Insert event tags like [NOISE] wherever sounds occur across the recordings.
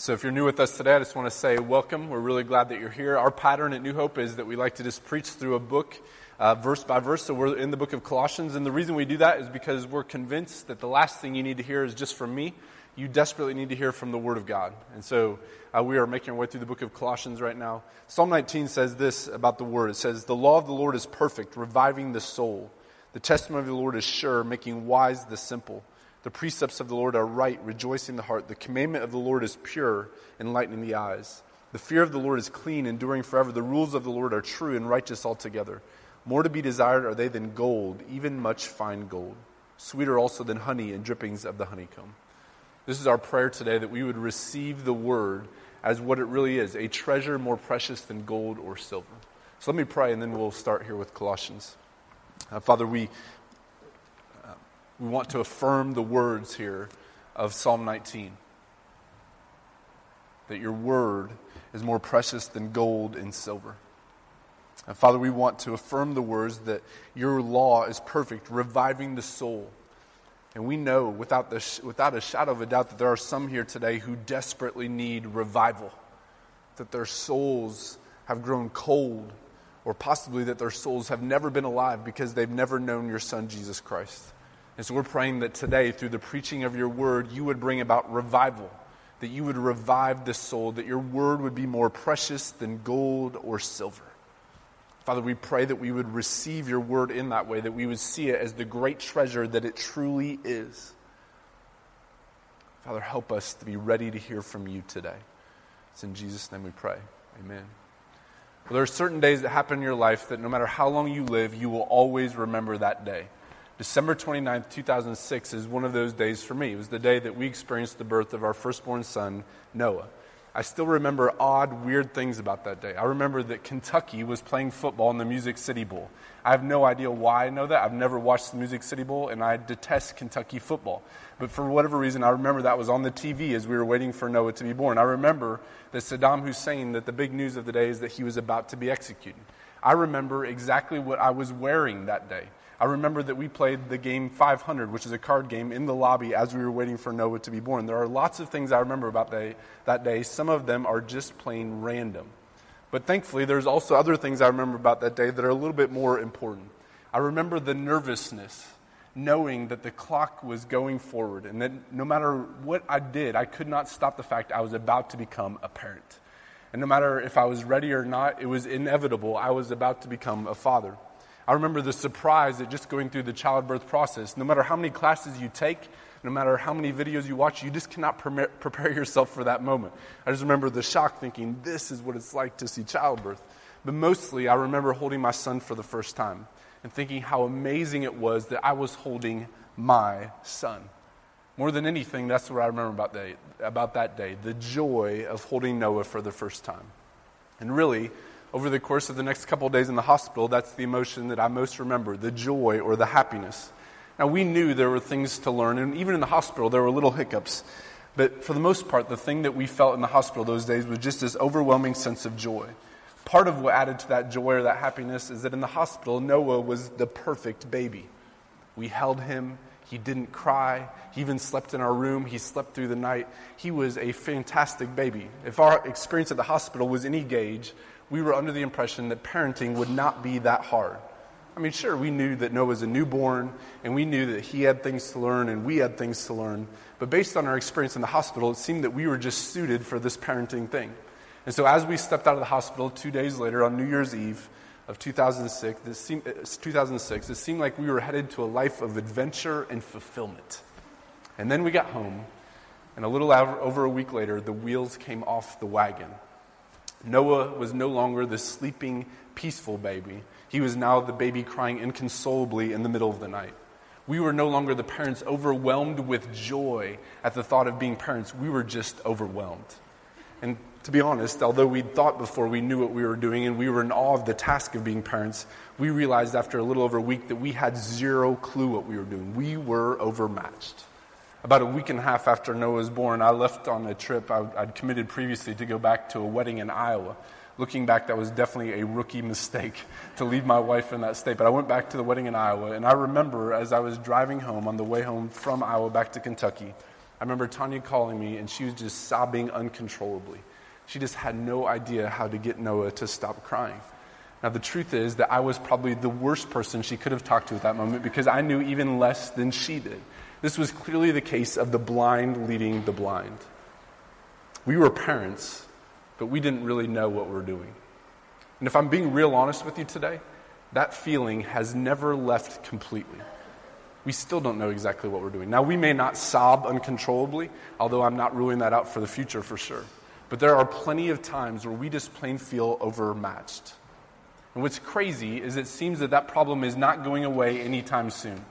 So, if you're new with us today, I just want to say welcome. We're really glad that you're here. Our pattern at New Hope is that we like to just preach through a book, uh, verse by verse. So, we're in the book of Colossians. And the reason we do that is because we're convinced that the last thing you need to hear is just from me. You desperately need to hear from the Word of God. And so, uh, we are making our way through the book of Colossians right now. Psalm 19 says this about the Word it says, The law of the Lord is perfect, reviving the soul. The testimony of the Lord is sure, making wise the simple. The precepts of the Lord are right, rejoicing the heart. The commandment of the Lord is pure, enlightening the eyes. The fear of the Lord is clean, enduring forever. The rules of the Lord are true and righteous altogether. More to be desired are they than gold, even much fine gold. Sweeter also than honey and drippings of the honeycomb. This is our prayer today that we would receive the word as what it really is a treasure more precious than gold or silver. So let me pray and then we'll start here with Colossians. Uh, Father, we we want to affirm the words here of Psalm 19 that your word is more precious than gold and silver. And Father, we want to affirm the words that your law is perfect, reviving the soul. And we know without, the, without a shadow of a doubt that there are some here today who desperately need revival, that their souls have grown cold, or possibly that their souls have never been alive because they've never known your Son, Jesus Christ. And so we're praying that today, through the preaching of your word, you would bring about revival, that you would revive the soul, that your word would be more precious than gold or silver. Father, we pray that we would receive your word in that way, that we would see it as the great treasure that it truly is. Father, help us to be ready to hear from you today. It's in Jesus' name we pray. Amen. Well, there are certain days that happen in your life that no matter how long you live, you will always remember that day. December 29th, 2006 is one of those days for me. It was the day that we experienced the birth of our firstborn son, Noah. I still remember odd, weird things about that day. I remember that Kentucky was playing football in the Music City Bowl. I have no idea why I know that. I've never watched the Music City Bowl, and I detest Kentucky football. But for whatever reason, I remember that was on the TV as we were waiting for Noah to be born. I remember that Saddam Hussein, that the big news of the day is that he was about to be executed. I remember exactly what I was wearing that day. I remember that we played the game 500, which is a card game, in the lobby as we were waiting for Noah to be born. There are lots of things I remember about that day. Some of them are just plain random. But thankfully, there's also other things I remember about that day that are a little bit more important. I remember the nervousness, knowing that the clock was going forward, and that no matter what I did, I could not stop the fact I was about to become a parent. And no matter if I was ready or not, it was inevitable. I was about to become a father. I remember the surprise at just going through the childbirth process. No matter how many classes you take, no matter how many videos you watch, you just cannot prepare yourself for that moment. I just remember the shock thinking, this is what it's like to see childbirth. But mostly, I remember holding my son for the first time and thinking how amazing it was that I was holding my son. More than anything, that's what I remember about, about that day the joy of holding Noah for the first time. And really, over the course of the next couple days in the hospital, that's the emotion that I most remember the joy or the happiness. Now, we knew there were things to learn, and even in the hospital, there were little hiccups. But for the most part, the thing that we felt in the hospital those days was just this overwhelming sense of joy. Part of what added to that joy or that happiness is that in the hospital, Noah was the perfect baby. We held him, he didn't cry. He even slept in our room. He slept through the night. He was a fantastic baby. If our experience at the hospital was any gauge, we were under the impression that parenting would not be that hard. I mean, sure, we knew that Noah was a newborn, and we knew that he had things to learn, and we had things to learn. But based on our experience in the hospital, it seemed that we were just suited for this parenting thing. And so, as we stepped out of the hospital two days later on New Year's Eve of 2006, this seemed, uh, 2006, it seemed like we were headed to a life of adventure and fulfillment. And then we got home, and a little over a week later, the wheels came off the wagon. Noah was no longer the sleeping, peaceful baby. He was now the baby crying inconsolably in the middle of the night. We were no longer the parents overwhelmed with joy at the thought of being parents. We were just overwhelmed. And to be honest, although we'd thought before we knew what we were doing and we were in awe of the task of being parents, we realized after a little over a week that we had zero clue what we were doing. We were overmatched. About a week and a half after Noah was born, I left on a trip I, would committed previously to go back to a wedding in Iowa. Looking back, that was definitely a rookie mistake [LAUGHS] to leave my wife in that state. But I went back to the wedding in Iowa, and I remember as I was driving home on the way home from Iowa back to Kentucky, I remember Tanya calling me, and she was just sobbing uncontrollably. She just had no idea how to get Noah to stop crying. Now, the truth is that I was probably the worst person she could have talked to at that moment because I knew even less than she did. This was clearly the case of the blind leading the blind. We were parents, but we didn't really know what we were doing. And if I'm being real honest with you today, that feeling has never left completely. We still don't know exactly what we're doing. Now, we may not sob uncontrollably, although I'm not ruling that out for the future for sure. But there are plenty of times where we just plain feel overmatched. And what's crazy is it seems that that problem is not going away anytime soon.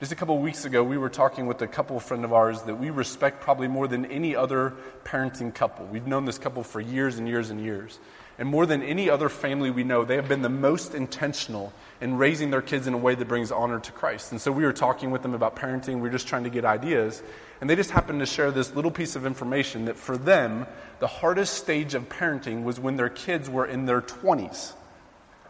Just a couple of weeks ago, we were talking with a couple friend of ours that we respect probably more than any other parenting couple. We've known this couple for years and years and years. And more than any other family we know, they have been the most intentional in raising their kids in a way that brings honor to Christ. And so we were talking with them about parenting. We were just trying to get ideas. And they just happened to share this little piece of information that for them, the hardest stage of parenting was when their kids were in their 20s.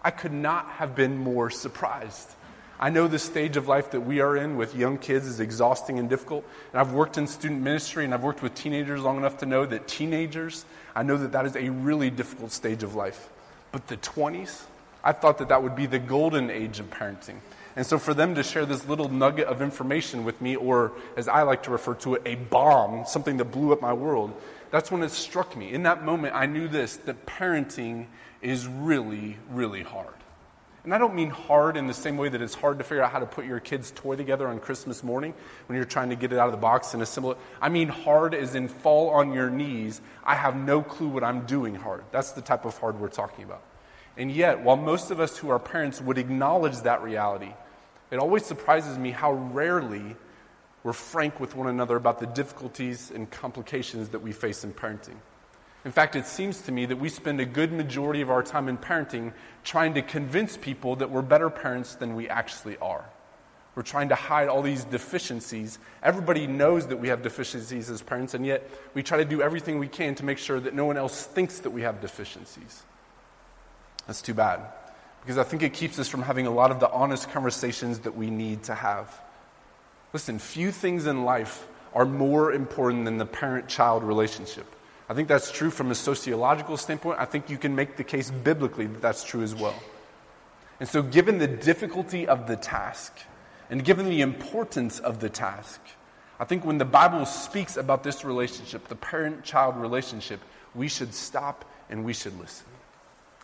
I could not have been more surprised. I know the stage of life that we are in with young kids is exhausting and difficult. And I've worked in student ministry and I've worked with teenagers long enough to know that teenagers, I know that that is a really difficult stage of life. But the 20s, I thought that that would be the golden age of parenting. And so for them to share this little nugget of information with me, or as I like to refer to it, a bomb, something that blew up my world, that's when it struck me. In that moment, I knew this that parenting is really, really hard. And I don't mean hard in the same way that it's hard to figure out how to put your kid's toy together on Christmas morning when you're trying to get it out of the box and assemble it. I mean hard as in fall on your knees. I have no clue what I'm doing hard. That's the type of hard we're talking about. And yet, while most of us who are parents would acknowledge that reality, it always surprises me how rarely we're frank with one another about the difficulties and complications that we face in parenting. In fact, it seems to me that we spend a good majority of our time in parenting trying to convince people that we're better parents than we actually are. We're trying to hide all these deficiencies. Everybody knows that we have deficiencies as parents, and yet we try to do everything we can to make sure that no one else thinks that we have deficiencies. That's too bad, because I think it keeps us from having a lot of the honest conversations that we need to have. Listen, few things in life are more important than the parent child relationship. I think that's true from a sociological standpoint. I think you can make the case biblically that that's true as well. And so, given the difficulty of the task and given the importance of the task, I think when the Bible speaks about this relationship, the parent child relationship, we should stop and we should listen.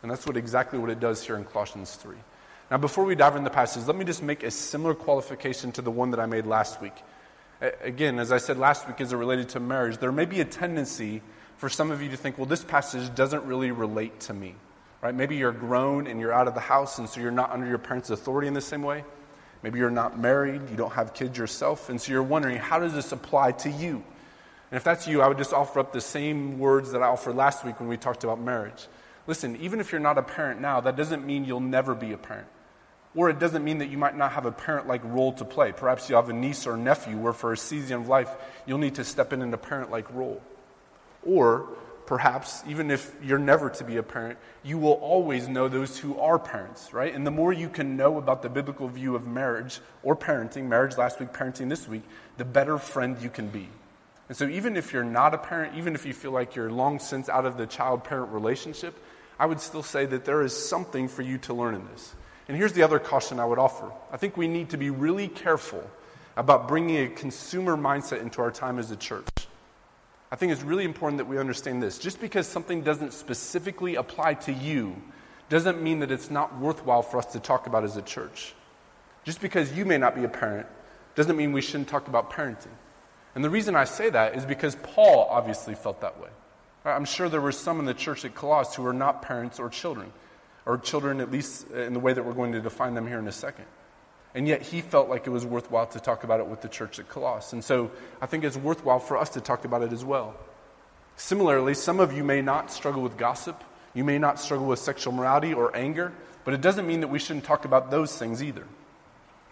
And that's what exactly what it does here in Colossians 3. Now, before we dive into the passage, let me just make a similar qualification to the one that I made last week. Again, as I said last week, as it related to marriage, there may be a tendency for some of you to think, well, this passage doesn't really relate to me. Right? Maybe you're grown and you're out of the house, and so you're not under your parents' authority in the same way. Maybe you're not married, you don't have kids yourself, and so you're wondering, how does this apply to you? And if that's you, I would just offer up the same words that I offered last week when we talked about marriage. Listen, even if you're not a parent now, that doesn't mean you'll never be a parent. Or it doesn't mean that you might not have a parent like role to play. Perhaps you have a niece or nephew where, for a season of life, you'll need to step in in a parent like role. Or perhaps, even if you're never to be a parent, you will always know those who are parents, right? And the more you can know about the biblical view of marriage or parenting, marriage last week, parenting this week, the better friend you can be. And so, even if you're not a parent, even if you feel like you're long since out of the child parent relationship, I would still say that there is something for you to learn in this. And here's the other caution I would offer I think we need to be really careful about bringing a consumer mindset into our time as a church. I think it's really important that we understand this. Just because something doesn't specifically apply to you doesn't mean that it's not worthwhile for us to talk about as a church. Just because you may not be a parent doesn't mean we shouldn't talk about parenting. And the reason I say that is because Paul obviously felt that way. I'm sure there were some in the church at Colossae who were not parents or children, or children at least in the way that we're going to define them here in a second. And yet he felt like it was worthwhile to talk about it with the church at Colossae. And so I think it's worthwhile for us to talk about it as well. Similarly, some of you may not struggle with gossip. You may not struggle with sexual morality or anger, but it doesn't mean that we shouldn't talk about those things either.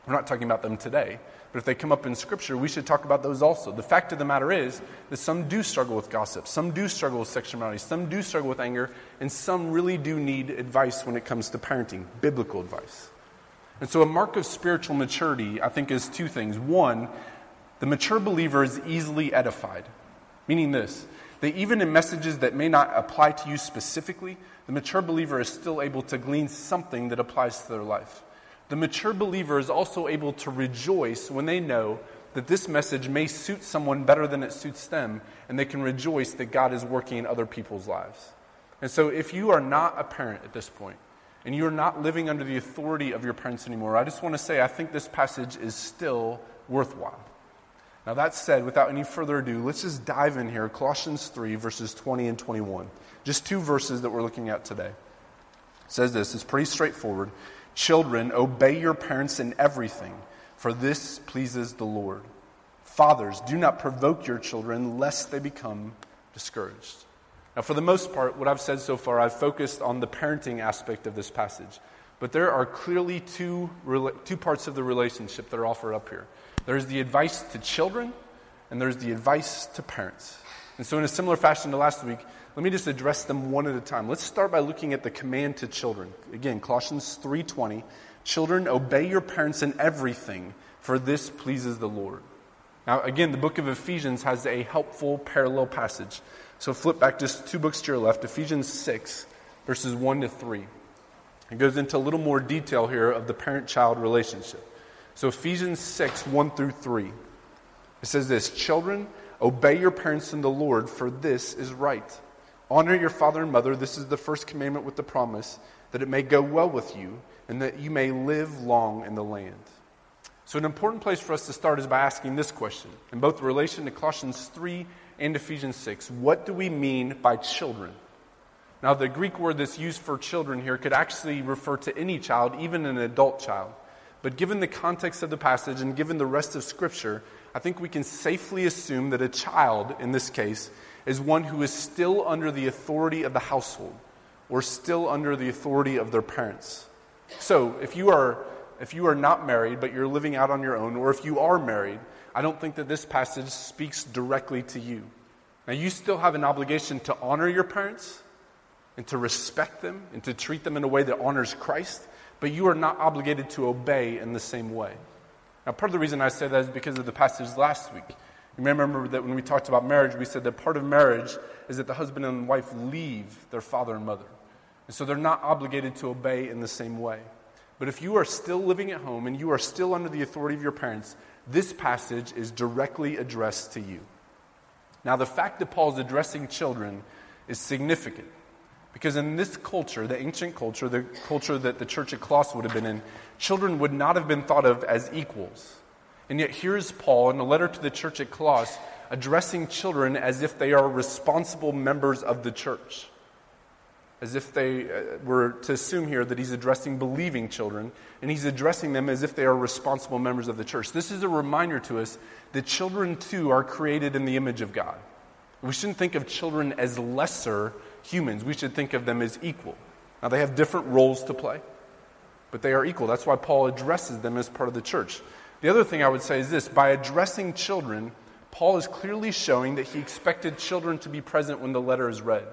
We're not talking about them today, but if they come up in Scripture, we should talk about those also. The fact of the matter is that some do struggle with gossip, some do struggle with sexual morality, some do struggle with anger, and some really do need advice when it comes to parenting, biblical advice. And so, a mark of spiritual maturity, I think, is two things. One, The mature believer is easily edified, meaning this that even in messages that may not apply to you specifically, the mature believer is still able to glean something that applies to their life. The mature believer is also able to rejoice when they know that this message may suit someone better than it suits them, and they can rejoice that God is working in other people's lives. And so, if you are not a parent at this point, and you're not living under the authority of your parents anymore, I just want to say I think this passage is still worthwhile. Now, that said, without any further ado, let's just dive in here. Colossians 3, verses 20 and 21. Just two verses that we're looking at today. It says this, it's pretty straightforward. Children, obey your parents in everything, for this pleases the Lord. Fathers, do not provoke your children, lest they become discouraged. Now, for the most part, what I've said so far, I've focused on the parenting aspect of this passage. But there are clearly two, two parts of the relationship that are offered up here there's the advice to children, and there's the advice to parents. And so, in a similar fashion to last week, let me just address them one at a time. Let's start by looking at the command to children. Again, Colossians 3:20, "Children, obey your parents in everything, for this pleases the Lord." Now, again, the book of Ephesians has a helpful parallel passage. So flip back just two books to your left, Ephesians 6, verses 1 to 3. It goes into a little more detail here of the parent child relationship. So, Ephesians 6, 1 through 3. It says this Children, obey your parents in the Lord, for this is right. Honor your father and mother. This is the first commandment with the promise that it may go well with you and that you may live long in the land. So, an important place for us to start is by asking this question in both relation to Colossians 3 and Ephesians 6. What do we mean by children? Now, the Greek word that's used for children here could actually refer to any child, even an adult child. But given the context of the passage and given the rest of Scripture, I think we can safely assume that a child, in this case, is one who is still under the authority of the household or still under the authority of their parents. So, if you are if you are not married but you're living out on your own, or if you are married, I don't think that this passage speaks directly to you. Now, you still have an obligation to honor your parents and to respect them and to treat them in a way that honors Christ, but you are not obligated to obey in the same way. Now, part of the reason I say that is because of the passage last week. You may remember that when we talked about marriage, we said that part of marriage is that the husband and wife leave their father and mother. And so they're not obligated to obey in the same way. But if you are still living at home and you are still under the authority of your parents, this passage is directly addressed to you. Now, the fact that Paul is addressing children is significant because in this culture, the ancient culture, the culture that the church at Colossae would have been in, children would not have been thought of as equals. And yet, here's Paul in a letter to the church at Colossae addressing children as if they are responsible members of the church as if they uh, were to assume here that he's addressing believing children, and he's addressing them as if they are responsible members of the church. This is a reminder to us that children too are created in the image of God. We shouldn't think of children as lesser humans, we should think of them as equal. Now, they have different roles to play, but they are equal. That's why Paul addresses them as part of the church. The other thing I would say is this by addressing children, Paul is clearly showing that he expected children to be present when the letter is read.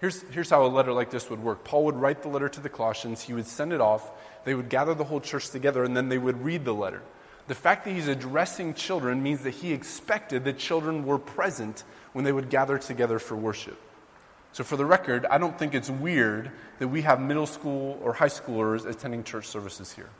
Here's, here's how a letter like this would work Paul would write the letter to the Colossians, he would send it off, they would gather the whole church together, and then they would read the letter. The fact that he's addressing children means that he expected that children were present when they would gather together for worship. So, for the record, I don't think it's weird that we have middle school or high schoolers attending church services here.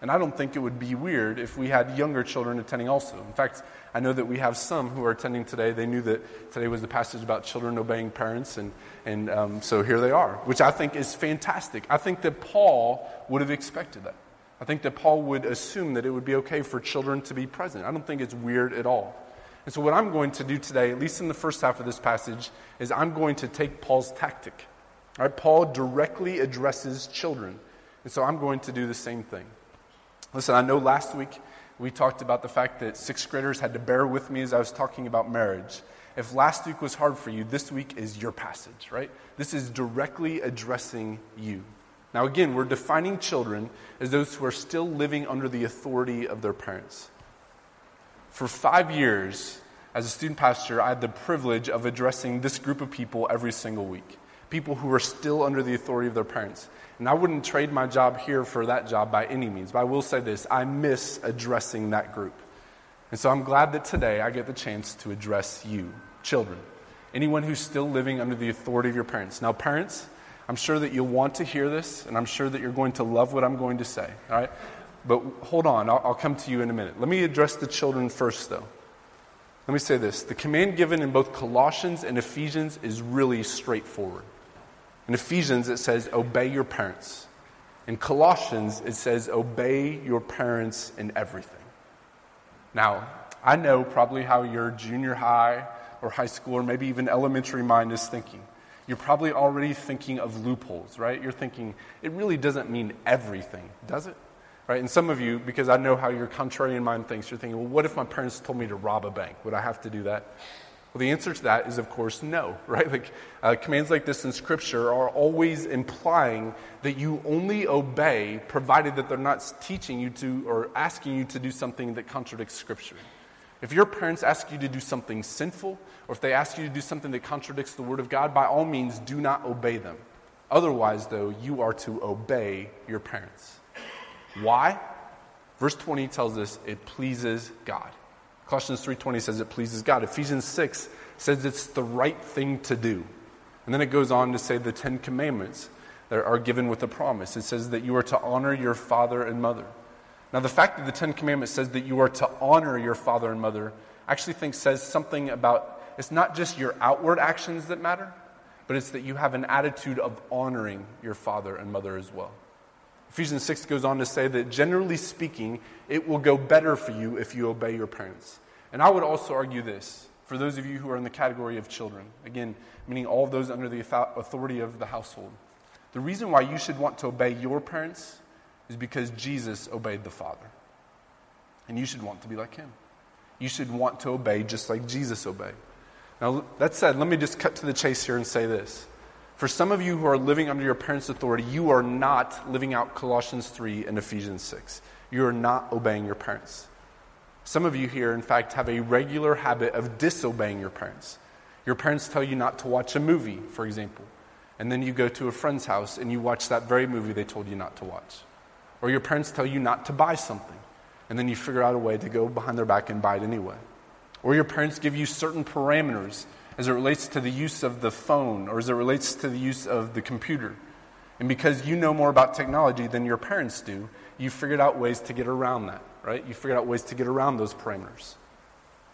And I don't think it would be weird if we had younger children attending also. In fact, I know that we have some who are attending today. They knew that today was the passage about children obeying parents, and, and um, so here they are, which I think is fantastic. I think that Paul would have expected that. I think that Paul would assume that it would be okay for children to be present. I don't think it's weird at all. And so, what I'm going to do today, at least in the first half of this passage, is I'm going to take Paul's tactic. All right, Paul directly addresses children. And so, I'm going to do the same thing. Listen, I know last week we talked about the fact that sixth graders had to bear with me as I was talking about marriage. If last week was hard for you, this week is your passage, right? This is directly addressing you. Now, again, we're defining children as those who are still living under the authority of their parents. For five years, as a student pastor, I had the privilege of addressing this group of people every single week people who are still under the authority of their parents. And I wouldn't trade my job here for that job by any means. But I will say this I miss addressing that group. And so I'm glad that today I get the chance to address you, children, anyone who's still living under the authority of your parents. Now, parents, I'm sure that you'll want to hear this, and I'm sure that you're going to love what I'm going to say, all right? But hold on, I'll, I'll come to you in a minute. Let me address the children first, though. Let me say this the command given in both Colossians and Ephesians is really straightforward. In Ephesians, it says, Obey your parents. In Colossians, it says, Obey your parents in everything. Now, I know probably how your junior high or high school or maybe even elementary mind is thinking. You're probably already thinking of loopholes, right? You're thinking, it really doesn't mean everything, does it? Right? And some of you, because I know how your contrarian mind thinks, you're thinking, well, what if my parents told me to rob a bank? Would I have to do that? Well, the answer to that is, of course, no, [LAUGHS] right? Like, uh, commands like this in Scripture are always implying that you only obey provided that they're not teaching you to or asking you to do something that contradicts Scripture. If your parents ask you to do something sinful, or if they ask you to do something that contradicts the Word of God, by all means, do not obey them. Otherwise, though, you are to obey your parents. Why? Verse 20 tells us it pleases God. Colossians 3:20 says it pleases God. Ephesians 6 says it's the right thing to do. And then it goes on to say the 10 commandments that are given with a promise. It says that you are to honor your father and mother. Now, the fact that the Ten Commandments says that you are to honor your father and mother, I actually think says something about it's not just your outward actions that matter, but it's that you have an attitude of honoring your father and mother as well. Ephesians 6 goes on to say that generally speaking, it will go better for you if you obey your parents. And I would also argue this for those of you who are in the category of children, again, meaning all of those under the authority of the household. The reason why you should want to obey your parents is because Jesus obeyed the Father. And you should want to be like him. You should want to obey just like Jesus obeyed. Now, that said, let me just cut to the chase here and say this. For some of you who are living under your parents' authority, you are not living out Colossians 3 and Ephesians 6. You are not obeying your parents. Some of you here, in fact, have a regular habit of disobeying your parents. Your parents tell you not to watch a movie, for example, and then you go to a friend's house and you watch that very movie they told you not to watch. Or your parents tell you not to buy something, and then you figure out a way to go behind their back and buy it anyway. Or your parents give you certain parameters as it relates to the use of the phone or as it relates to the use of the computer. And because you know more about technology than your parents do, you figured out ways to get around that, right? You figured out ways to get around those parameters.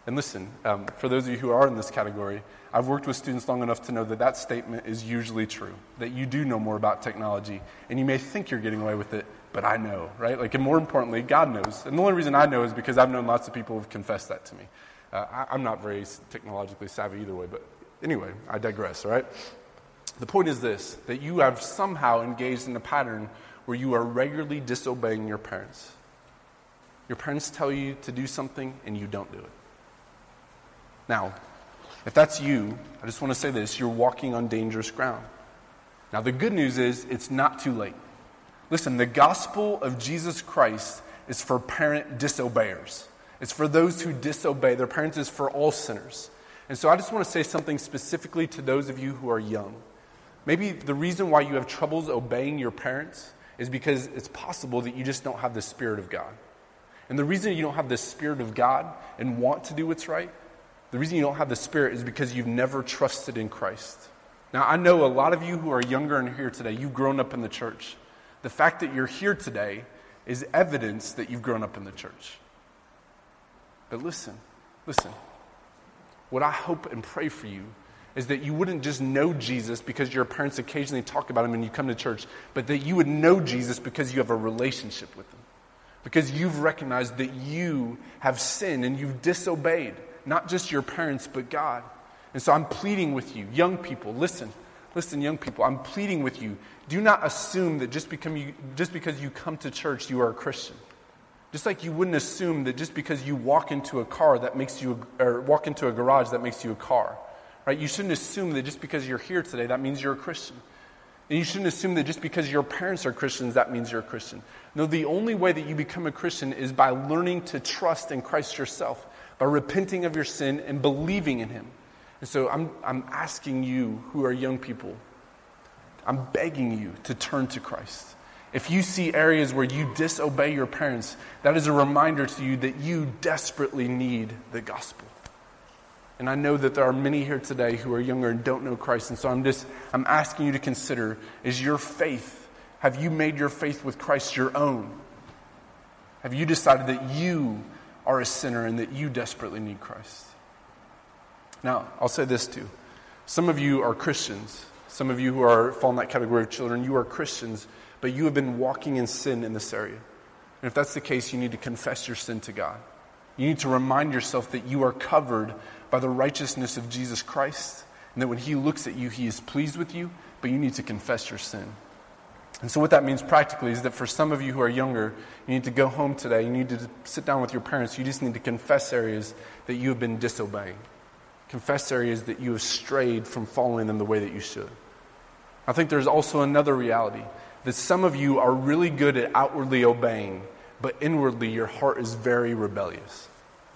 And listen, um, for those of you who are in this category, I've worked with students long enough to know that that statement is usually true, that you do know more about technology, and you may think you're getting away with it, but I know, right? Like, and more importantly, God knows. And the only reason I know is because I've known lots of people who've confessed that to me. Uh, I, am not very technologically savvy either way, but anyway, I digress, all right? The point is this that you have somehow engaged in a pattern where you are regularly disobeying your parents. Your parents tell you to do something and you don't do it. Now, if that's you, I just want to say this you're walking on dangerous ground. Now, the good news is it's not too late. Listen, the gospel of Jesus Christ is for parent disobeyers. It's for those who disobey. Their parents is for all sinners. And so I just want to say something specifically to those of you who are young. Maybe the reason why you have troubles obeying your parents is because it's possible that you just don't have the Spirit of God. And the reason you don't have the Spirit of God and want to do what's right, the reason you don't have the Spirit is because you've never trusted in Christ. Now, I know a lot of you who are younger and here today, you've grown up in the church. The fact that you're here today is evidence that you've grown up in the church. But listen, listen. What I hope and pray for you is that you wouldn't just know Jesus because your parents occasionally talk about him and you come to church, but that you would know Jesus because you have a relationship with him. Because you've recognized that you have sinned and you've disobeyed, not just your parents, but God. And so I'm pleading with you, young people, listen. Listen, young people, I'm pleading with you. Do not assume that just, you, just because you come to church, you are a Christian. Just like you wouldn't assume that just because you walk into a car that makes you, or walk into a garage that makes you a car. Right? You shouldn't assume that just because you're here today, that means you're a Christian. And you shouldn't assume that just because your parents are Christians, that means you're a Christian. No, the only way that you become a Christian is by learning to trust in Christ yourself, by repenting of your sin and believing in Him. And so I'm, I'm asking you, who are young people, I'm begging you to turn to Christ. If you see areas where you disobey your parents, that is a reminder to you that you desperately need the gospel. And I know that there are many here today who are younger and don't know Christ. And so I'm just, I'm asking you to consider is your faith, have you made your faith with Christ your own? Have you decided that you are a sinner and that you desperately need Christ? Now, I'll say this too. Some of you are Christians. Some of you who are fall in that category of children, you are Christians, but you have been walking in sin in this area. And if that's the case, you need to confess your sin to God. You need to remind yourself that you are covered by the righteousness of Jesus Christ, and that when He looks at you, He is pleased with you, but you need to confess your sin. And so, what that means practically is that for some of you who are younger, you need to go home today, you need to sit down with your parents, you just need to confess areas that you have been disobeying. Confess areas that you have strayed from following them the way that you should. I think there's also another reality that some of you are really good at outwardly obeying, but inwardly your heart is very rebellious.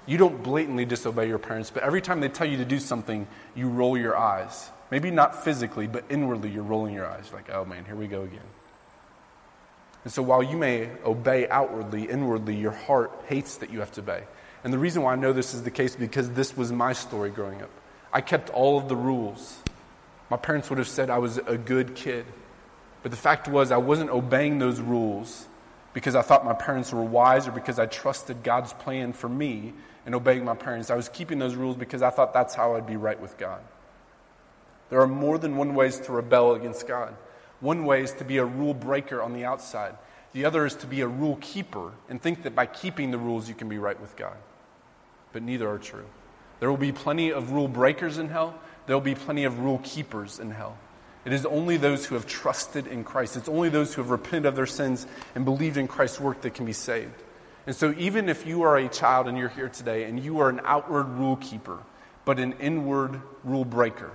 You don't blatantly disobey your parents, but every time they tell you to do something, you roll your eyes. Maybe not physically, but inwardly you're rolling your eyes. Like, oh man, here we go again. And so while you may obey outwardly, inwardly your heart hates that you have to obey. And the reason why I know this is the case because this was my story growing up. I kept all of the rules. My parents would have said I was a good kid. But the fact was, I wasn't obeying those rules because I thought my parents were wise or because I trusted God's plan for me and obeying my parents. I was keeping those rules because I thought that's how I'd be right with God. There are more than one ways to rebel against God. One way is to be a rule breaker on the outside. The other is to be a rule keeper and think that by keeping the rules you can be right with God. But neither are true. There will be plenty of rule breakers in hell. There will be plenty of rule keepers in hell. It is only those who have trusted in Christ. It's only those who have repented of their sins and believed in Christ's work that can be saved. And so, even if you are a child and you're here today and you are an outward rule keeper, but an inward rule breaker,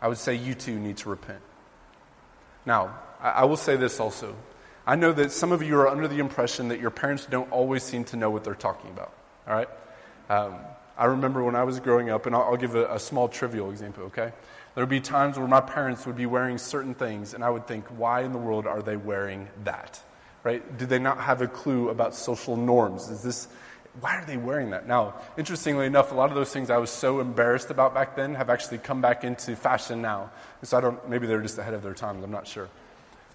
I would say you too need to repent. Now, I will say this also. I know that some of you are under the impression that your parents don't always seem to know what they're talking about. All right? Um, I remember when I was growing up, and I'll, give a, a small trivial example, okay? There would be times where my parents would be wearing certain things, and I would think, why in the world are they wearing that? right? Do they not have a clue about social norms? Is this, why are they wearing that? Now, interestingly enough, a lot of those things I was so embarrassed about back then have actually come back into fashion now. So I don't, maybe they're just ahead of their times, I'm not sure.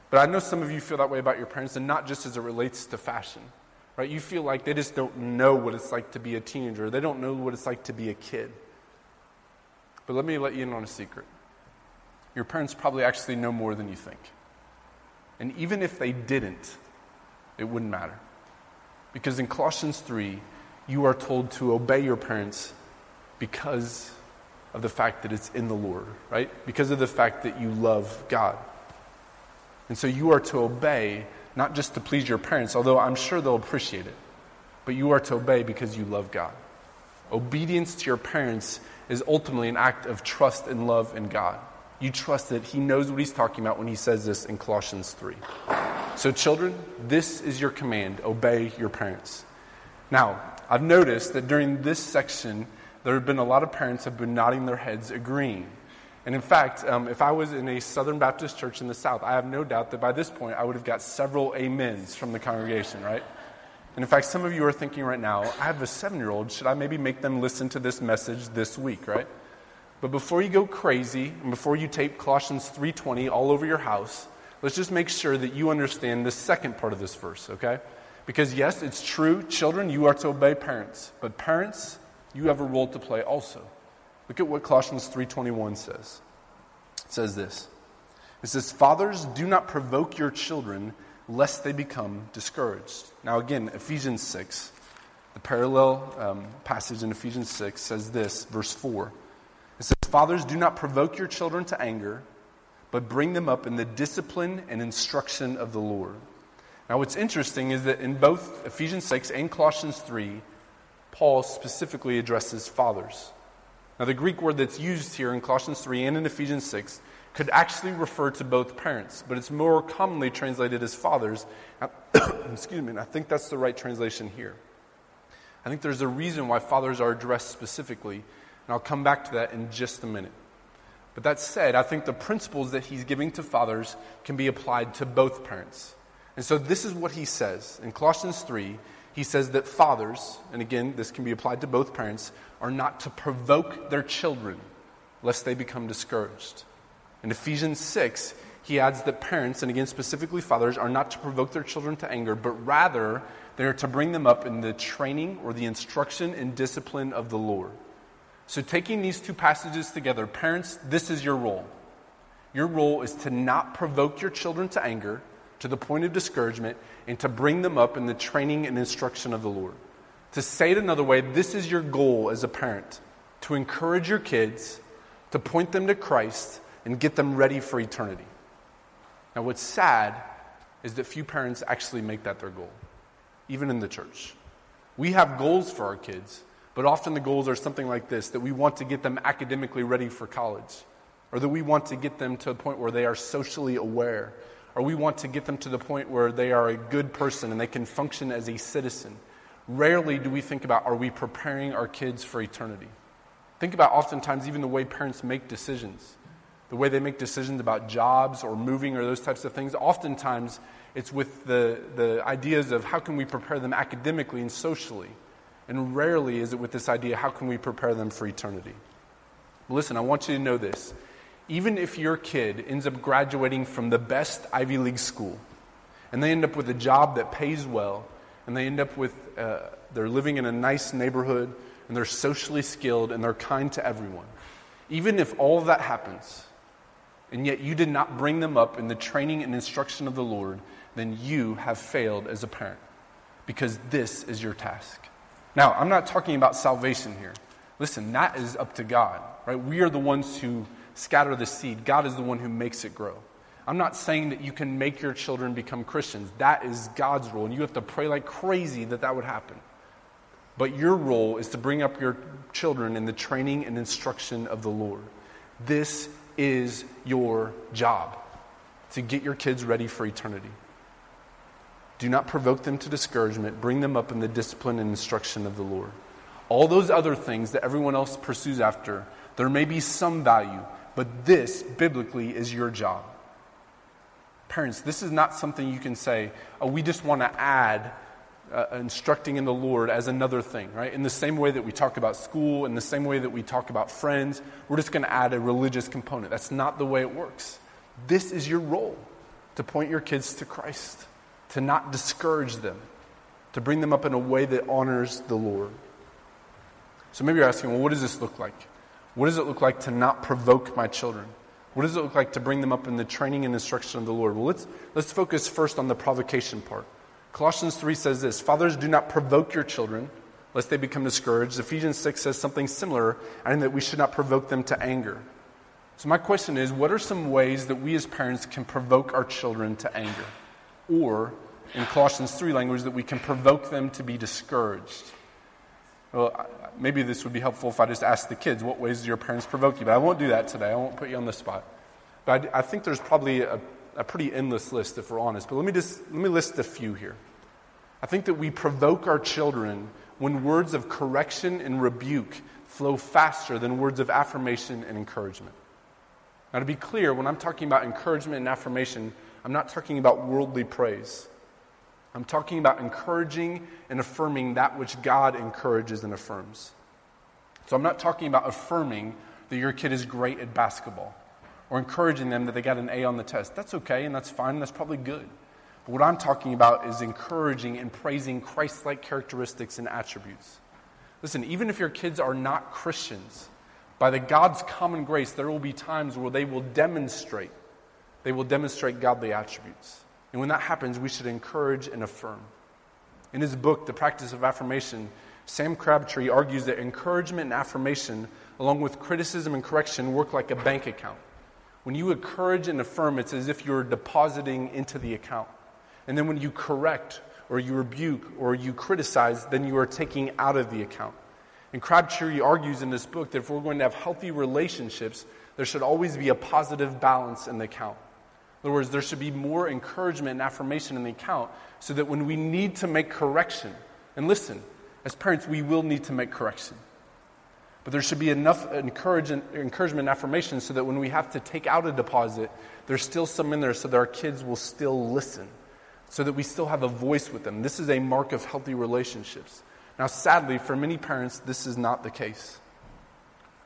But I know some of you feel that way about your parents, and not just as it relates to fashion, right? You feel like they just don't know what it's like to be a teenager, they don't know what it's like to be a kid. But let me let you in on a secret. Your parents probably actually know more than you think. And even if they didn't, it wouldn't matter. Because in Colossians 3, you are told to obey your parents because of the fact that it's in the Lord, right? Because of the fact that you love God. And so you are to obey not just to please your parents, although I'm sure they'll appreciate it, but you are to obey because you love God. Obedience to your parents is ultimately an act of trust and love in God. You trust that He knows what He's talking about when He says this in Colossians 3. So, children, this is your command obey your parents. Now, I've noticed that during this section, there have been a lot of parents have been nodding their heads agreeing. And in fact, um, if I was in a Southern Baptist church in the South, I have no doubt that by this point I would have got several amens from the congregation, right? And in fact, some of you are thinking right now, I have a seven year old. Should I maybe make them listen to this message this week, right? But before you go crazy and before you tape Colossians 3:20 all over your house, let's just make sure that you understand the second part of this verse, okay? Because yes, it's true, children, you are to obey parents, but parents, you have a role to play also. Look at what Colossians 3:21 says. It says this. It says, "Fathers, do not provoke your children lest they become discouraged." Now again, Ephesians 6, the parallel um, passage in Ephesians 6 says this, verse 4. "Fathers, do not provoke your children to anger, but bring them up in the discipline and instruction of the Lord. Now, what's interesting is that in both Ephesians 6 and Colossians 3, Paul specifically addresses fathers. Now, the Greek word that's used here in Colossians 3 and in Ephesians 6 could actually refer to both parents, but it's more commonly translated as fathers. [COUGHS] Excuse me, and I think that's the right translation here. I think there's a reason why fathers are addressed specifically, and I'll come back to that in just a minute. But that said, I think the principles that he's giving to fathers can be applied to both parents. And so this is what he says. In Colossians 3, he says that fathers, and again, this can be applied to both parents, are not to provoke their children lest they become discouraged. In Ephesians 6, he adds that parents, and again specifically fathers, are not to provoke their children to anger, but rather they are to bring them up in the training or the instruction and discipline of the Lord. So, taking these two passages together, parents, this is your role. Your role is to not provoke your children to anger to the point of discouragement and to bring them up in the training and instruction of the Lord. To say it another way, this is your goal as a parent to encourage your kids, to point them to Christ, and get them ready for eternity. Now, what's sad is that few parents actually make that their goal, even in the church. We have goals for our kids, but often the goals are something like this that we want to get them academically ready for college, or that we want to get them to a point where they are socially aware, or we want to get them to the point where they are a good person and they can function as a citizen. Rarely do we think about are we preparing our kids for eternity? Think about oftentimes even the way parents make decisions the way they make decisions about jobs or moving or those types of things, oftentimes it's with the, the ideas of how can we prepare them academically and socially. And rarely is it with this idea, how can we prepare them for eternity? Listen, I want you to know this. Even if your kid ends up graduating from the best Ivy League school, and they end up with a job that pays well, and they end up with, uh, they're living in a nice neighborhood, and they're socially skilled, and they're kind to everyone. Even if all of that happens, and yet you did not bring them up in the training and instruction of the Lord, then you have failed as a parent because this is your task. Now, I'm not talking about salvation here. Listen, that is up to God, right? We are the ones who scatter the seed. God is the one who makes it grow. I'm not saying that you can make your children become Christians. That is God's role, and you have to pray like crazy that that would happen. But your role is to bring up your children in the training and instruction of the Lord. This is your job to get your kids ready for eternity. Do not provoke them to discouragement. Bring them up in the discipline and instruction of the Lord. All those other things that everyone else pursues after, there may be some value, but this, biblically, is your job. Parents, this is not something you can say, oh, we just want to add uh, instructing in the Lord as another thing, right? In the same way that we talk about school, in the same way that we talk about friends, we're just going to add a religious component. That's not the way it works. This is your role to point your kids to Christ, to not discourage them, to bring them up in a way that honors the Lord. So maybe you're asking, well, what does this look like? What does it look like to not provoke my children? What does it look like to bring them up in the training and instruction of the Lord? Well, let's, let's focus first on the provocation part. Colossians 3 says this Fathers, do not provoke your children, lest they become discouraged. Ephesians 6 says something similar, and that we should not provoke them to anger. So, my question is what are some ways that we as parents can provoke our children to anger? Or, in Colossians 3 language, that we can provoke them to be discouraged? Well, maybe this would be helpful if I just asked the kids, what ways do your parents provoke you? But I won't do that today. I won't put you on the spot. But I, think there's probably a a pretty endless list if we're honest, but let me just let me list a few here. I think that we provoke our children when words of correction and rebuke flow faster than words of affirmation and encouragement. Now, to be clear, when I'm talking about encouragement and affirmation, I'm not talking about worldly praise. I'm talking about encouraging and affirming that which God encourages and affirms. So I'm not talking about affirming that your kid is great at basketball or encouraging them that they got an A on the test. That's okay and that's fine and that's probably good. But what I'm talking about is encouraging and praising Christ like characteristics and attributes. Listen, even if your kids are not Christians, by the God's common grace, there will be times where they will demonstrate. They will demonstrate godly attributes. And when that happens, we should encourage and affirm. In his book, The Practice of Affirmation, Sam Crabtree argues that encouragement and affirmation, along with criticism and correction, work like a bank account. When you encourage and affirm, it's as if you're depositing into the account. And then when you correct or you rebuke or you criticize, then you are taking out of the account. And Crabtree argues in this book that if we're going to have healthy relationships, there should always be a positive balance in the account. In other words, there should be more encouragement and affirmation in the account so that when we need to make correction, and listen, as parents, we will need to make correction. But there should be enough encouragement, and affirmation so that when we have to take out a deposit, there's still some in there so that our kids will still listen. so that we still have a voice with them. This is a mark of healthy relationships. Now, sadly, for many parents, this is not the case.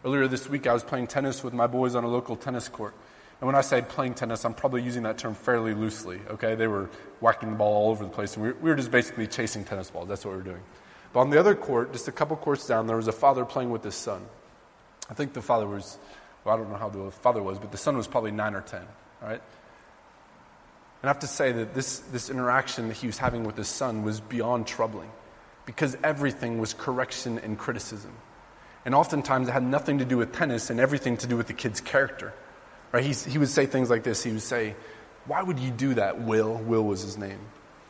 Earlier this week, I was playing tennis with my boys on a local tennis court. And when I say playing tennis, I'm probably using that term fairly loosely, okay? They were whacking the ball all over the place, and we were, we were just basically chasing tennis balls. That's what we were doing. But on the other court, just a couple courts down, there was a father playing with his son. I think the father was, well, I don't know how the father was, but the son was probably nine or 10, all right? And I have to say that this, this interaction that he was having with his son was beyond troubling because everything was correction and criticism. And oftentimes it had nothing to do with tennis and everything to do with the kid's character. Right? He's, he would say things like this. He would say, Why would you do that, Will? Will was his name.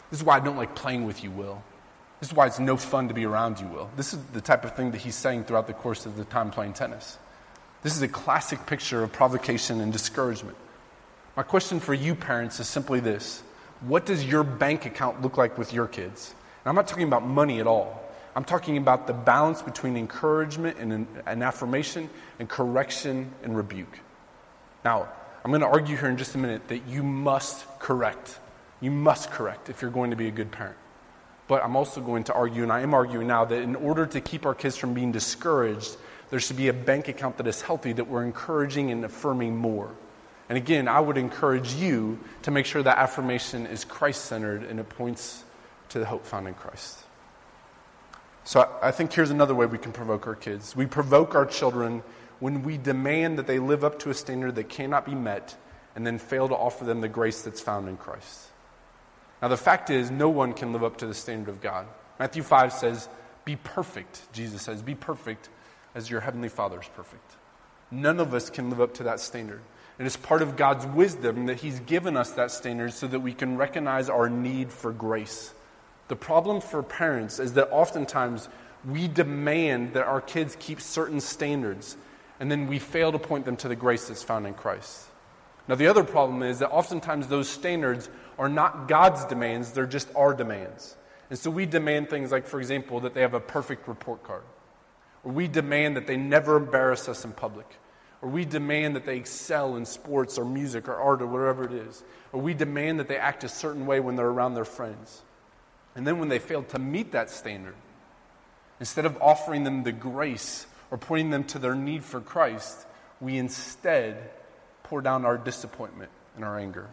This is why I don't like playing with you, Will. This is why it's no fun to be around you, Will. This is the type of thing that he's saying throughout the course of the time playing tennis. This is a classic picture of provocation and discouragement. My question for you, parents, is simply this What does your bank account look like with your kids? And I'm not talking about money at all. I'm talking about the balance between encouragement and, and affirmation and correction and rebuke. Now, I'm going to argue here in just a minute that you must correct. You must correct if you're going to be a good parent. But I'm also going to argue, and I am arguing now, that in order to keep our kids from being discouraged, there should be a bank account that is healthy, that we're encouraging and affirming more. And again, I would encourage you to make sure that affirmation is Christ centered and it points to the hope found in Christ. So I think here's another way we can provoke our kids. We provoke our children when we demand that they live up to a standard that cannot be met and then fail to offer them the grace that's found in Christ. Now, the fact is, no one can live up to the standard of God. Matthew 5 says, Be perfect, Jesus says, Be perfect as your heavenly Father is perfect. None of us can live up to that standard. And it's part of God's wisdom that He's given us that standard so that we can recognize our need for grace. The problem for parents is that oftentimes we demand that our kids keep certain standards and then we fail to point them to the grace that's found in Christ. Now, the other problem is that oftentimes those standards are not God's demands, they're just our demands. And so we demand things like, for example, that they have a perfect report card, or we demand that they never embarrass us in public, or we demand that they excel in sports or music or art or whatever it is, or we demand that they act a certain way when they're around their friends. And then when they fail to meet that standard, instead of offering them the grace or pointing them to their need for Christ, we instead pour down our disappointment and our anger.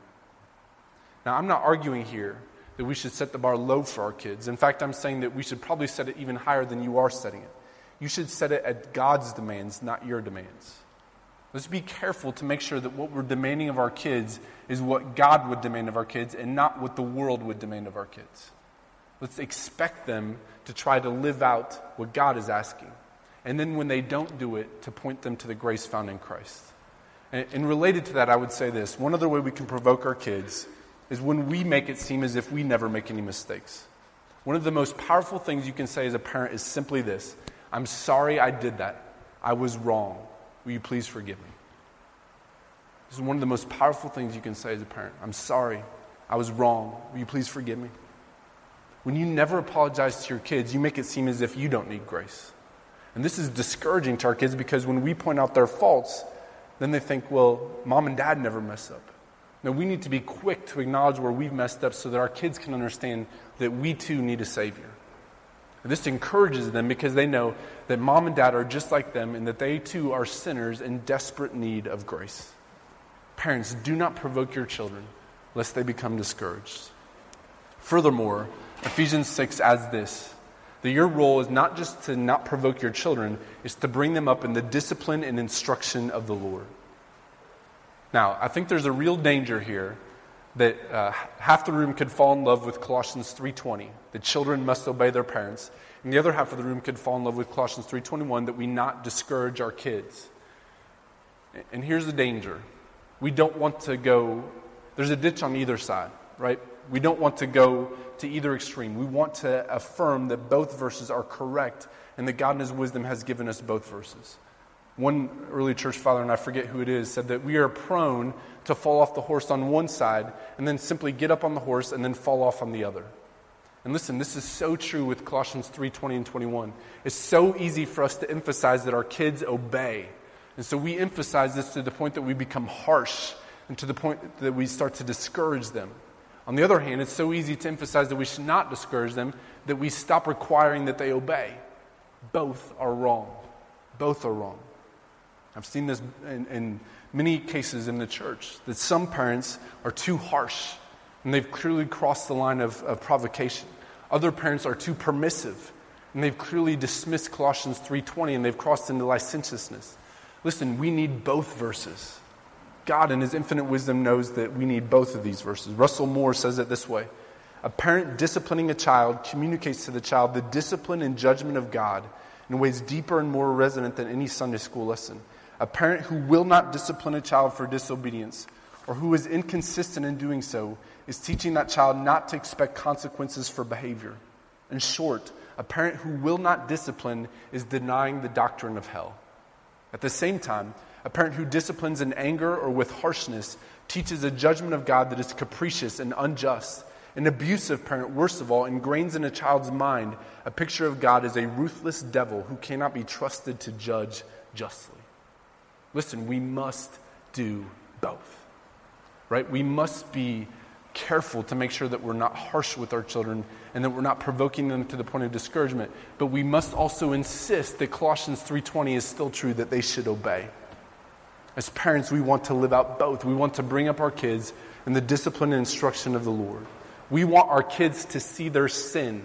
Now, I'm not arguing here that we should set the bar low for our kids. In fact, I'm saying that we should probably set it even higher than you are setting it. You should set it at God's demands, not your demands. Let's be careful to make sure that what we're demanding of our kids is what God would demand of our kids and not what the world would demand of our kids. Let's expect them to try to live out what God is asking and then when they don't do it, to point them to the grace found in Christ. And, and, related to that, I would say this one other way we can provoke our kids is when we make it seem as if we never make any mistakes. One of the most powerful things you can say as a parent is simply this I'm sorry I did that. I was wrong. Will you please forgive me? This is one of the most powerful things you can say as a parent. I'm sorry. I was wrong. Will you please forgive me? When you never apologize to your kids, you make it seem as if you don't need grace. And this is discouraging to our kids because when we point out their faults, then they think, well, mom and dad never mess up. No, we need to be quick to acknowledge where we've messed up so that our kids can understand that we too need a Savior. And this encourages them because they know that mom and dad are just like them and that they too are sinners in desperate need of grace. Parents, do not provoke your children lest they become discouraged. Furthermore, Ephesians 6 adds this that your role is not just to not provoke your children, it's to bring them up in the discipline and instruction of the Lord. Now, I think there's a real danger here that uh, half the room could fall in love with Colossians 3:20, that children must obey their parents, and the other half of the room could fall in love with Colossians 3:21 that we not discourage our kids. And here's the danger. We don't want to go there's a ditch on either side, right? We don't want to go to either extreme. We want to affirm that both verses are correct and that God in His wisdom has given us both verses. One early church father, and I forget who it is, said that we are prone to fall off the horse on one side and then simply get up on the horse and then fall off on the other. And listen, this is so true with Colossians 3 20 and 21. It's so easy for us to emphasize that our kids obey. And so we emphasize this to the point that we become harsh and to the point that we start to discourage them. On the other hand, it's so easy to emphasize that we should not discourage them that we stop requiring that they obey. Both are wrong. Both are wrong. I've seen this in, in many cases in the church that some parents are too harsh and they've clearly crossed the line of, of provocation. Other parents are too permissive and they've clearly dismissed Colossians 3:20 and they've crossed into licentiousness. Listen, we need both verses. God, in His infinite wisdom, knows that we need both of these verses. Russell Moore says it this way A parent disciplining a child communicates to the child the discipline and judgment of God in ways deeper and more resonant than any Sunday school lesson. A parent who will not discipline a child for disobedience or who is inconsistent in doing so is teaching that child not to expect consequences for behavior. In short, a parent who will not discipline is denying the doctrine of hell. At the same time, a parent who disciplines in anger or with harshness teaches a judgment of God that is capricious and unjust. An abusive parent, worst of all, ingrains in a child's mind a picture of God as a ruthless devil who cannot be trusted to judge justly. Listen, we must do both, right? We must be careful to make sure that we're not harsh with our children and that we're not provoking them to the point of discouragement but we must also insist that colossians 3.20 is still true that they should obey as parents, we want to live out both. We want to bring up our kids in the discipline and instruction of the Lord. We want our kids to see their sin,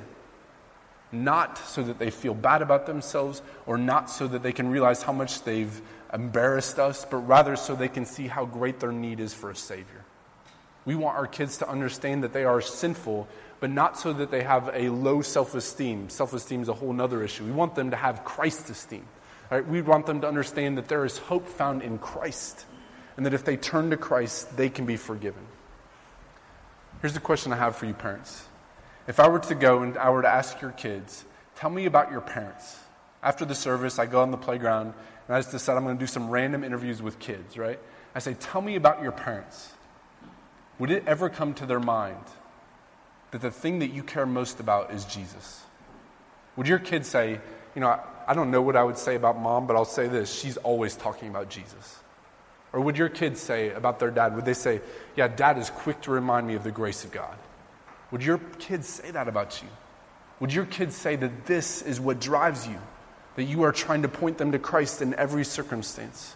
not so that they feel bad about themselves or not so that they can realize how much they've embarrassed us, but rather so they can see how great their need is for a Savior. We want our kids to understand that they are sinful, but not so that they have a low self esteem. Self esteem is a whole other issue. We want them to have Christ esteem. Right? We want them to understand that there is hope found in Christ and that if they turn to Christ, they can be forgiven. Here's the question I have for you, parents. If I were to go and I were to ask your kids, tell me about your parents. After the service, I go on the playground and I just decide I'm going to do some random interviews with kids, right? I say, tell me about your parents. Would it ever come to their mind that the thing that you care most about is Jesus? Would your kids say, you know, I don't know what I would say about mom, but I'll say this she's always talking about Jesus. Or would your kids say about their dad, would they say, yeah, dad is quick to remind me of the grace of God? Would your kids say that about you? Would your kids say that this is what drives you? That you are trying to point them to Christ in every circumstance?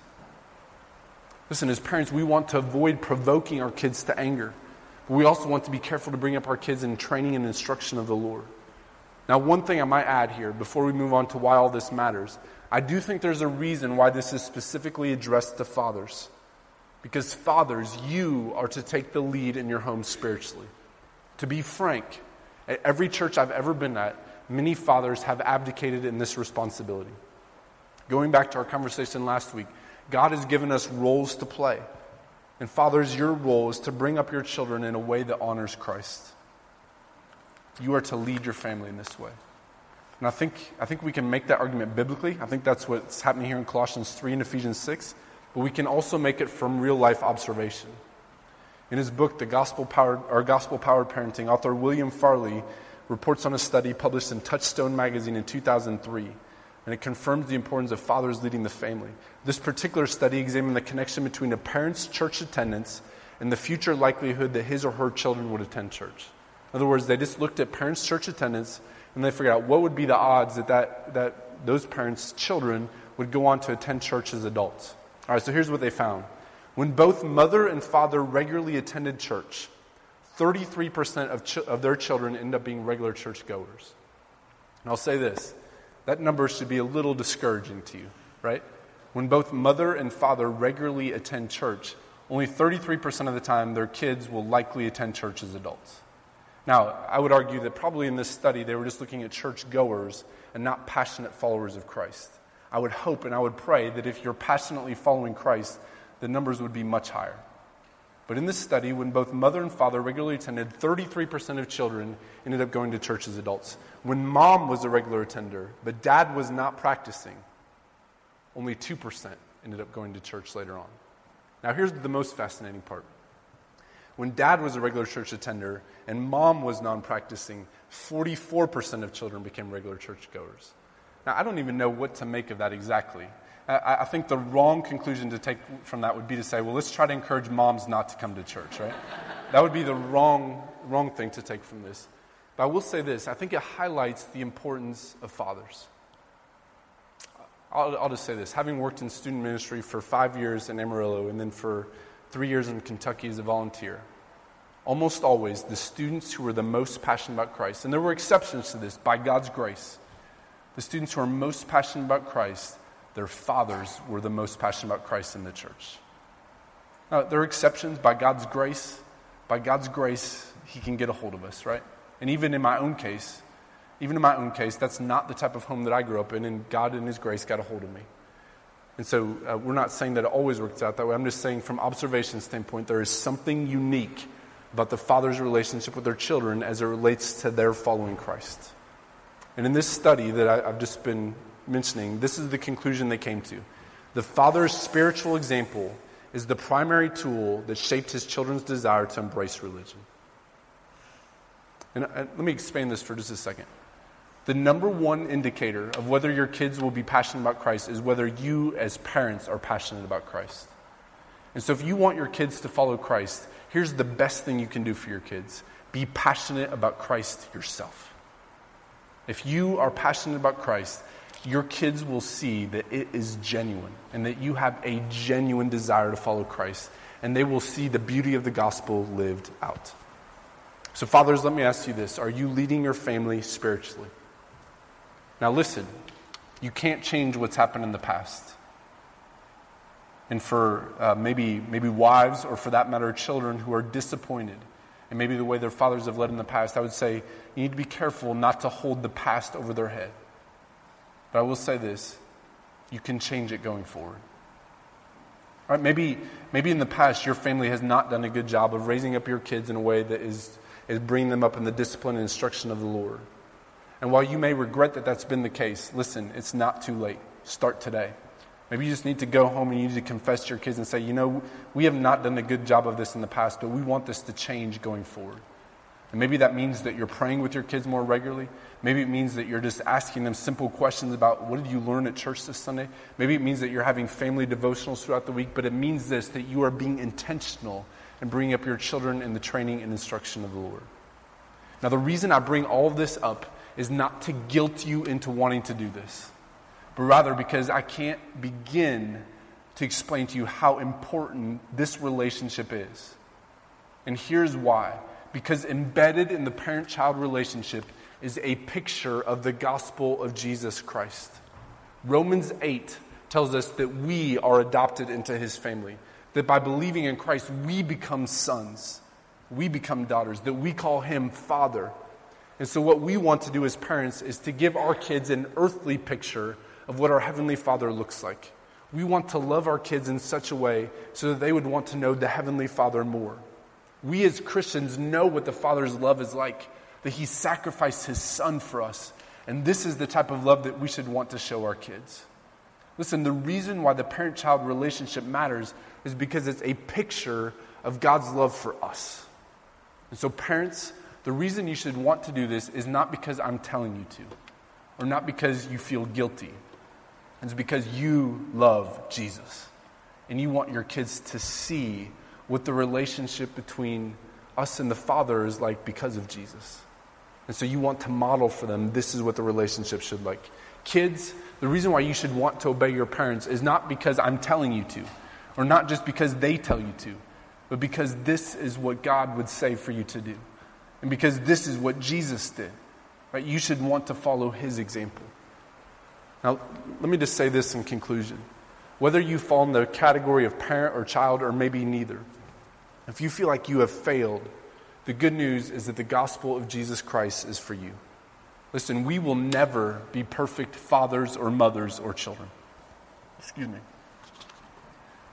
Listen, as parents, we want to avoid provoking our kids to anger. But we also want to be careful to bring up our kids in training and instruction of the Lord. Now, one thing I might add here before we move on to why all this matters, I do think there's a reason why this is specifically addressed to fathers. Because, fathers, you are to take the lead in your home spiritually. To be frank, at every church I've ever been at, many fathers have abdicated in this responsibility. Going back to our conversation last week, God has given us roles to play. And, fathers, your role is to bring up your children in a way that honors Christ. You are to lead your family in this way. And I think, I think we can make that argument biblically. I think that's what's happening here in Colossians 3 and Ephesians 6. But we can also make it from real life observation. In his book, The Gospel Powered, or Gospel Powered Parenting, author William Farley reports on a study published in Touchstone magazine in 2003, and it confirms the importance of fathers leading the family. This particular study examined the connection between a parent's church attendance and the future likelihood that his or her children would attend church. In other words, they just looked at parents' church attendance and they figured out what would be the odds that, that, that those parents' children would go on to attend church as adults. All right, so here's what they found. When both mother and father regularly attended church, 33% of, ch- of their children end up being regular church goers. And I'll say this that number should be a little discouraging to you, right? When both mother and father regularly attend church, only 33% of the time their kids will likely attend church as adults. Now, I would argue that probably in this study they were just looking at church goers and not passionate followers of Christ. I would hope and I would pray that if you're passionately following Christ, the numbers would be much higher. But in this study, when both mother and father regularly attended, 33% of children ended up going to church as adults. When mom was a regular attender, but dad was not practicing, only 2% ended up going to church later on. Now, here's the most fascinating part. When dad was a regular church attender and mom was non practicing, 44% of children became regular churchgoers. Now, I don't even know what to make of that exactly. I, I, think the wrong conclusion to take from that would be to say, well, let's try to encourage moms not to come to church, right? that would be the wrong, wrong thing to take from this. But I will say this I think it highlights the importance of fathers. I'll, I'll just say this having worked in student ministry for five years in Amarillo and then for three years in Kentucky as a volunteer, almost always the students who were the most passionate about Christ, and there were exceptions to this by God's grace, the students who are most passionate about Christ, their fathers were the most passionate about Christ in the church. Now, there are exceptions by God's grace. By God's grace, He can get a hold of us, right? And even in my own case, even in my own case, that's not the type of home that I grew up in, and God in His grace got a hold of me. And so uh, we're not saying that it always works out that way. I'm just saying, from observation standpoint, there is something unique about the father's relationship with their children as it relates to their following Christ. And in this study that I, I've just been mentioning, this is the conclusion they came to. The father's spiritual example is the primary tool that shaped his children's desire to embrace religion. And, and let me expand this for just a second. The number one indicator of whether your kids will be passionate about Christ is whether you, as parents, are passionate about Christ. And so, if you want your kids to follow Christ, here's the best thing you can do for your kids be passionate about Christ yourself. If you are passionate about Christ, your kids will see that it is genuine and that you have a genuine desire to follow Christ, and they will see the beauty of the gospel lived out. So, fathers, let me ask you this Are you leading your family spiritually? Now, listen, you can't change what's happened in the past. And for uh, maybe, maybe wives, or for that matter, children who are disappointed, and maybe the way their fathers have led in the past, I would say you need to be careful not to hold the past over their head. But I will say this you can change it going forward. All right, maybe, maybe in the past your family has not done a good job of raising up your kids in a way that is, is bringing them up in the discipline and instruction of the Lord. And while you may regret that that's been the case, listen, it's not too late. Start today. Maybe you just need to go home and you need to confess to your kids and say, you know, we have not done a good job of this in the past, but we want this to change going forward. And maybe that means that you're praying with your kids more regularly. Maybe it means that you're just asking them simple questions about what did you learn at church this Sunday. Maybe it means that you're having family devotionals throughout the week, but it means this that you are being intentional in bringing up your children in the training and instruction of the Lord. Now, the reason I bring all this up is not to guilt you into wanting to do this, but rather because I can't begin to explain to you how important this relationship is. And here's why because embedded in the parent child relationship is a picture of the gospel of Jesus Christ. Romans 8 tells us that we are adopted into his family, that by believing in Christ, we become sons, we become daughters, that we call him Father. And so, what we want to do as parents is to give our kids an earthly picture of what our Heavenly Father looks like. We want to love our kids in such a way so that they would want to know the Heavenly Father more. We as Christians know what the Father's love is like, that He sacrificed His Son for us. And this is the type of love that we should want to show our kids. Listen, the reason why the parent child relationship matters is because it's a picture of God's love for us. And so, parents, the reason you should want to do this is not because I'm telling you to, or not because you feel guilty. It's because you love Jesus. And you want your kids to see what the relationship between us and the Father is like because of Jesus. And so you want to model for them this is what the relationship should like. Kids, the reason why you should want to obey your parents is not because I'm telling you to, or not just because they tell you to, but because this is what God would say for you to do. And because this is what Jesus did. Right? You should want to follow his example. Now, let me just say this in conclusion. Whether you fall in the category of parent or child, or maybe neither, if you feel like you have failed, the good news is that the gospel of Jesus Christ is for you. Listen, we will never be perfect fathers or mothers or children. Excuse me.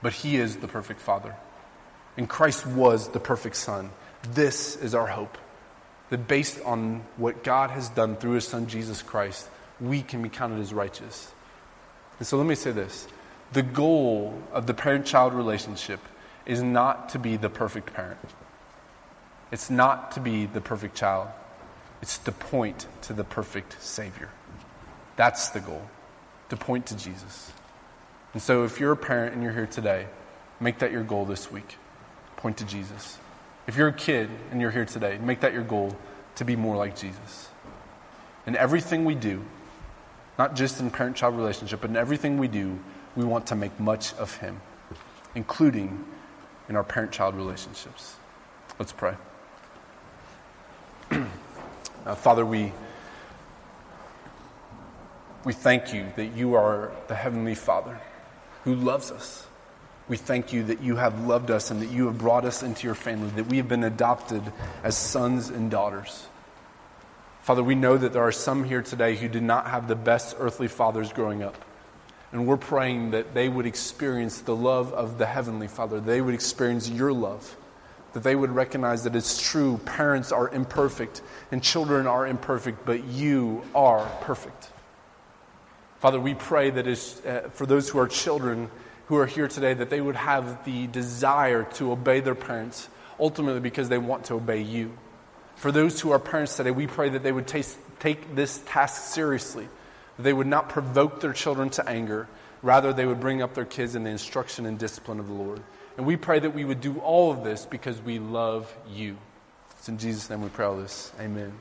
But He is the perfect Father. And Christ was the perfect Son. This is our hope. That based on what God has done through His Son Jesus Christ, we can be counted as righteous. And so let me say this the goal of the parent child relationship is not to be the perfect parent. It's not to be the perfect child. It's to point to the perfect Savior. That's the goal, to point to Jesus. And so if you're a parent and you're here today, make that your goal this week. Point to Jesus. If you're a kid and you're here today, make that your goal to be more like Jesus. In everything we do, not just in parent child relationship, but in everything we do, we want to make much of Him, including in our parent child relationships. Let's pray. [CLEARS THROAT] uh, Father, we, we thank you that you are the Heavenly Father who loves us. We thank you that you have loved us and that you have brought us into your family, that we have been adopted as sons and daughters. Father, we know that there are some here today who did not have the best earthly fathers growing up. And we're praying that they would experience the love of the Heavenly Father. They would experience your love. That they would recognize that it's true, parents are imperfect and children are imperfect, but you are perfect. Father, we pray that uh, for those who are children who are here today, that they would have the desire to obey their parents, ultimately because they want to obey you. For those who are parents today, we pray that they would taste, take this task seriously, that they would not provoke their children to anger. Rather, they would bring up their kids in the instruction and discipline of the Lord. And we pray that we would do all of this because we love you. It's in Jesus' name we pray all this. Amen.